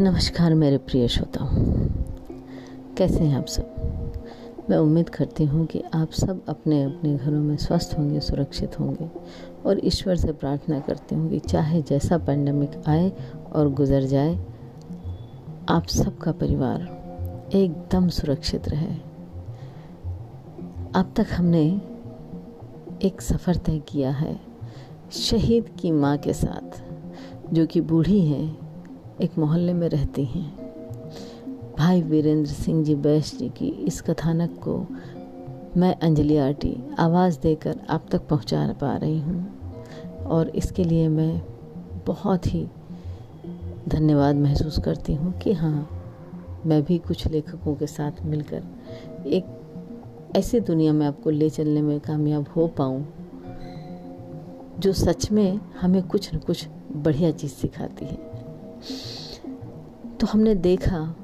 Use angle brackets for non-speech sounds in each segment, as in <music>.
नमस्कार मेरे प्रिय श्रोताओं। कैसे हैं आप सब? मैं उम्मीद करती हूँ कि आप सब अपने अपने घरों में स्वस्थ होंगे, सुरक्षित होंगे और ईश्वर से प्रार्थना करती हूँ कि चाहे जैसा पैंडमिक आए और गुजर जाए, आप सबका परिवार एकदम सुरक्षित रहे। अब तक हमने एक सफ़र तय किया है शहीद की माँ के साथ, जो कि बूढ़ी हैं एक मोहल्ले में रहती हैं। भाई वीरेंद्र सिंह जी बैस जी की इस कथानक को मैं अंजलि आर्टी आवाज़ देकर आप तक पहुँचा पा रही हूँ। और इसके लिए मैं बहुत ही धन्यवाद महसूस करती हूँ कि हाँ मैं भी कुछ लेखकों के साथ मिलकर एक ऐसी दुनिया में आपको ले चलने में कामयाब हो पाऊँ, जो सच में हमें कुछ न कुछ बढ़िया चीज़ सिखाती है। तो हमने देखा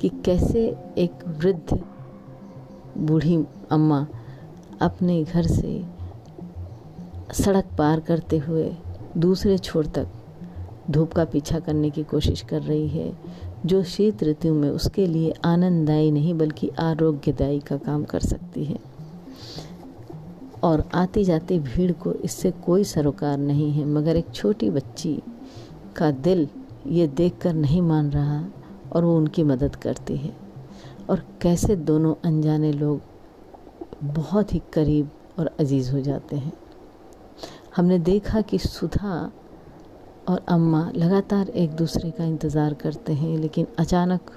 कि कैसे एक वृद्ध बूढ़ी अम्मा अपने घर से सड़क पार करते हुए दूसरे छोर तक धूप का पीछा करने की कोशिश कर रही है, जो शीत ऋतु में उसके लिए आनंददायी नहीं बल्कि आरोग्यदायी का काम कर सकती है। और आती जाती भीड़ को इससे कोई सरोकार नहीं है, मगर एक छोटी बच्ची का दिल ये देखकर नहीं मान रहा और वो उनकी मदद करती है। और कैसे दोनों अनजाने लोग बहुत ही करीब और अज़ीज़ हो जाते हैं। हमने देखा कि सुधा और अम्मा लगातार एक दूसरे का इंतज़ार करते हैं, लेकिन अचानक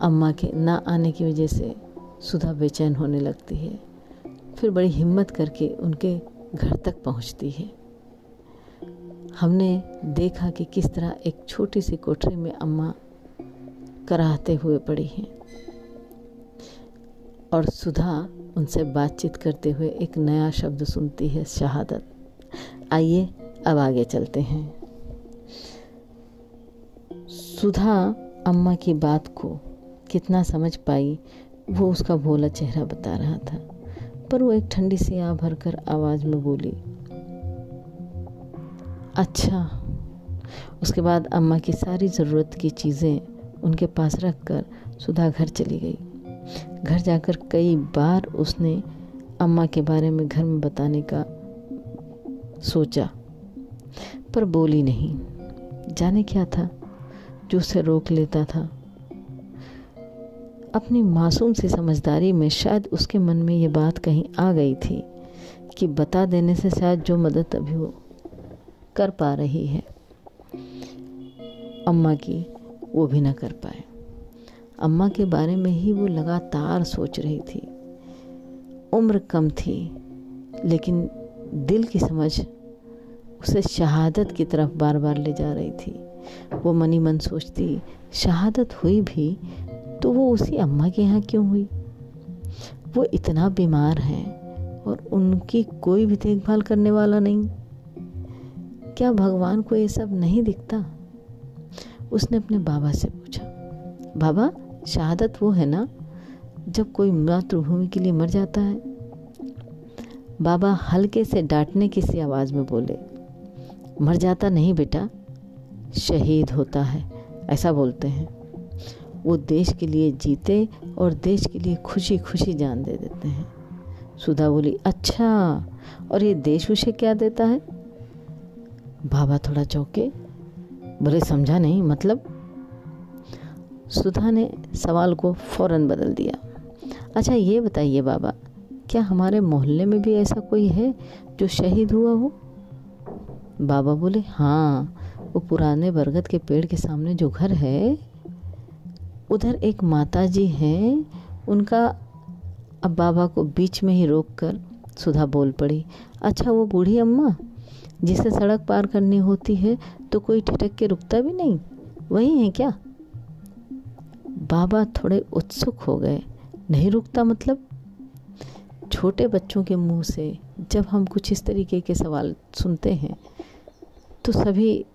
अम्मा के ना आने की वजह से सुधा बेचैन होने लगती है। फिर बड़ी हिम्मत करके उनके घर तक पहुँचती है। हमने देखा कि किस तरह एक छोटी सी कोठरी में अम्मा कराहते हुए पड़ी हैं। और सुधा उनसे बातचीत करते हुए एक नया शब्द सुनती है, शहादत। आइए, अब आगे चलते हैं। सुधा अम्मा की बात को कितना समझ पाई, वो उसका भोला चेहरा बता रहा था, पर वो एक ठंडी सी आ भरकर आवाज़ में बोली अच्छा। उसके बाद अम्मा की सारी ज़रूरत की चीज़ें उनके पास रख कर सुधा घर चली गई। घर जाकर कई बार उसने अम्मा के बारे में घर में बताने का सोचा, पर बोली नहीं। जाने क्या था? जो उसे रोक लेता था। अपनी मासूम सी समझदारी में शायद उसके मन में ये बात कहीं आ गई थी कि बता देने से शायद जो मदद अभी वो कर पा रही है। अम्मा की वो भी ना कर पाए। अम्मा के बारे में ही वो लगातार सोच रही थी। उम्र कम थी, लेकिन दिल की समझ उसे शहादत की तरफ़ बार बार ले जा रही थी। वो मनी मन सोचती, शहादत हुई भी तो वो उसी अम्मा के यहाँ क्यों हुई? वो इतना बीमार है और उनकी कोई भी देखभाल करने वाला नहीं। क्या भगवान को ये सब नहीं दिखता? उसने अपने बाबा से पूछा। बाबा, शहादत वो है ना, जब कोई मातृभूमि के लिए मर जाता है। बाबा हल्के से डांटने की सी आवाज़ में बोले, मर जाता नहीं बेटा, शहीद होता है, ऐसा बोलते हैं। वो देश के लिए जीते और देश के लिए खुशी खुशी जान दे देते हैं। सुधा बोली अच्छा और ये देश उसे क्या देता है? बाबा थोड़ा चौके। बोले, समझा नहीं मतलब? सुधा ने सवाल को फ़ौरन बदल दिया। अच्छा ये बताइए बाबा, क्या हमारे मोहल्ले में भी ऐसा कोई है जो शहीद हुआ हो? बाबा बोले हाँ वो पुराने बरगद के पेड़ के सामने जो घर है, उधर एक माता जी हैं, उनका अब बाबा को बीच में ही रोक कर सुधा बोल पड़ी अच्छा वो बूढ़ी अम्मा? जिसे सड़क पार करनी होती है तो कोई ठिठक के रुकता भी नहीं। वही है क्या? बाबा थोड़े उत्सुक हो गए। नहीं रुकता मतलब? छोटे बच्चों के मुँह से जब हम कुछ इस तरीके के सवाल सुनते हैं तो सभी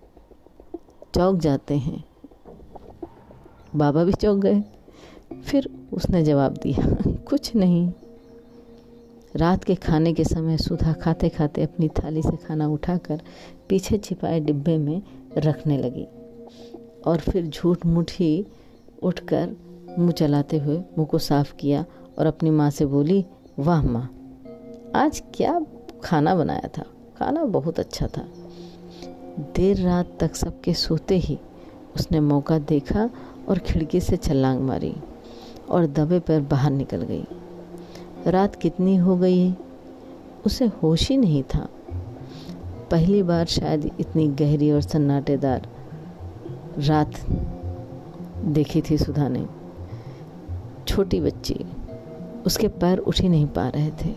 चौंक जाते हैं। बाबा भी चौंक गए। फिर उसने जवाब दिया, <laughs> कुछ नहीं। रात के खाने के समय सुधा खाते खाते अपनी थाली से खाना उठाकर पीछे छिपाए डिब्बे में रखने लगी और फिर झूठ मूठ ही उठकर मुँह चलाते हुए मुँह को साफ़ किया और अपनी माँ से बोली, वाह माँ, आज क्या खाना बनाया था? खाना बहुत अच्छा था। देर रात तक सबके सोते ही उसने मौका देखा और खिड़की से छलांग मारी और दबे पर बाहर निकल गई। रात कितनी हो गई? उसे होश ही नहीं था। पहली बार शायद इतनी गहरी और सन्नाटेदार रात देखी थी सुधा ने। छोटी बच्ची, उसके पैर उठ ही नहीं पा रहे थे।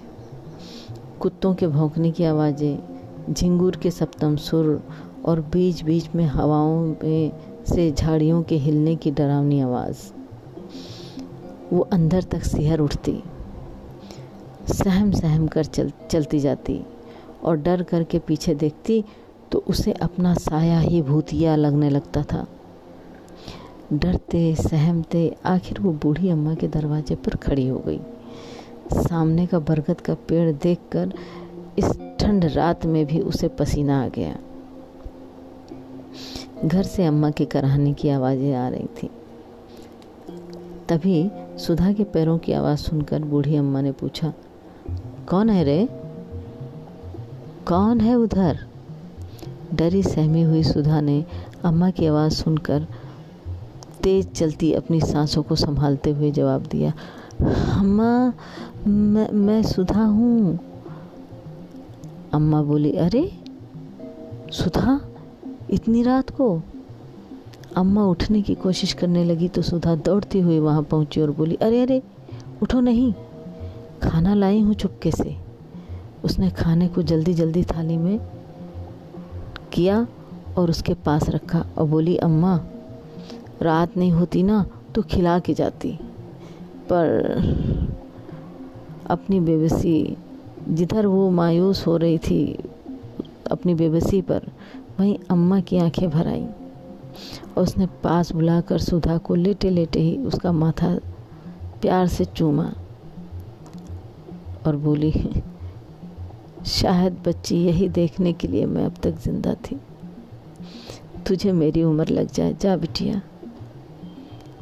कुत्तों के भौंकने की आवाज़ें, झिंगूर के सप्तम सुर और बीच बीच में हवाओं में से झाड़ियों के हिलने की डरावनी आवाज़। वो अंदर तक सिहर उठती। सहम सहम कर चल, चलती जाती और डर करके पीछे देखती तो उसे अपना साया ही भूतिया लगने लगता था। डरते, सहमते, आखिर वो बूढ़ी अम्मा के दरवाजे पर खड़ी हो गई। सामने का बरगद का पेड़ देखकर इस ठंड रात में भी उसे पसीना आ गया। घर से अम्मा के कराहने की आवाज़ें आ रही थी। तभी सुधा के पैरों की आवाज़ सुनकर बूढ़ी अम्मा ने पूछा कौन है रे? कौन है उधर? डरी सहमी हुई सुधा ने अम्मा की आवाज़ सुनकर तेज चलती अपनी सांसों को संभालते हुए जवाब दिया, अम्मा, मैं मैं सुधा हूँ। अम्मा बोली, अरे, सुधा, इतनी रात को? अम्मा उठने की कोशिश करने लगी तो सुधा दौड़ती हुई वहाँ पहुँची और बोली, अरे अरे, उठो नहीं। खाना लाई हूँ चुपके से। उसने खाने को जल्दी जल्दी थाली में किया और उसके पास रखा और बोली, अम्मा, रात नहीं होती ना तो खिला के जाती। पर अपनी बेबसी, जिधर वो मायूस हो रही थी, अपनी बेबसी पर वहीं अम्मा की आँखें भर आईं। और उसने पास बुलाकर सुधा को लेटे लेटे ही उसका माथा प्यार से चूमा। और बोली, शायद बच्ची यही देखने के लिए मैं अब तक ज़िंदा थी। तुझे मेरी उम्र लग जाए, जा बिटिया।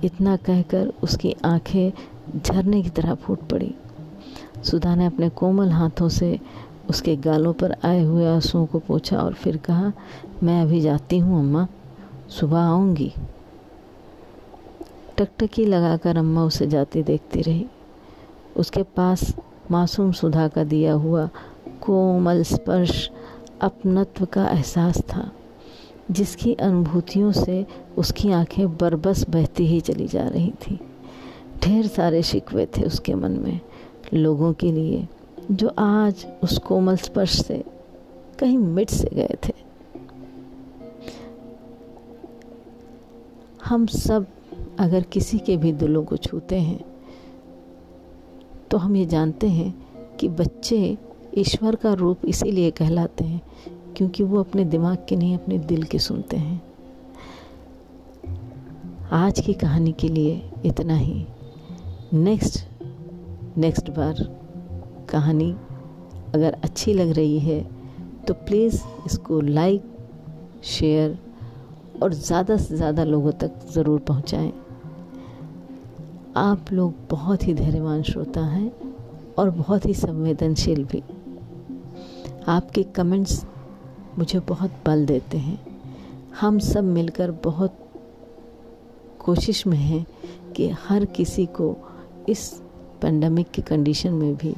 इतना कहकर उसकी आँखें झरने की तरह फूट पड़ी। सुधा ने अपने कोमल हाथों से उसके गालों पर आए हुए आंसुओं को पोछा और फिर कहा, मैं अभी जाती हूँ, अम्मा। सुबह आऊँगी। टकटकी लगाकर अम्मा उसे जाती देखती रही। उसके पास मासूम सुधा का दिया हुआ कोमल स्पर्श अपनत्व का एहसास था, जिसकी अनुभूतियों से उसकी आँखें बरबस बहती ही चली जा रही थी। ढेर सारे शिकवे थे उसके मन में, लोगों के लिए, जो आज उस कोमल स्पर्श से कहीं मिट से गए थे। हम सब अगर किसी के भी दिलों को छूते हैं तो हम ये जानते हैं कि बच्चे ईश्वर का रूप इसीलिए कहलाते हैं क्योंकि वो अपने दिमाग के नहीं, अपने दिल के सुनते हैं। आज की कहानी के लिए इतना ही। नेक्स्ट नेक्स्ट बार कहानी अगर अच्छी लग रही है तो प्लीज़ इसको लाइक शेयर और ज़्यादा से ज़्यादा लोगों तक ज़रूर पहुँचाएँ। आप लोग बहुत ही धैर्यवान श्रोता हैं और बहुत ही संवेदनशील भी। आपके कमेंट्स मुझे बहुत बल देते हैं। हम सब मिलकर बहुत कोशिश में हैं कि हर किसी को इस पेंडेमिक की कंडीशन में भी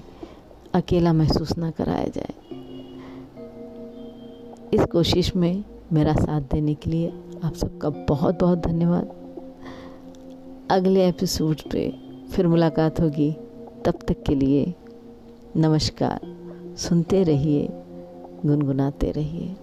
अकेला महसूस ना कराया जाए। इस कोशिश में मेरा साथ देने के लिए आप सबका बहुत बहुत धन्यवाद। अगले एपिसोड पे फिर मुलाकात होगी। तब तक के लिए नमस्कार। सुनते रहिए, गुनगुनाते रहिए।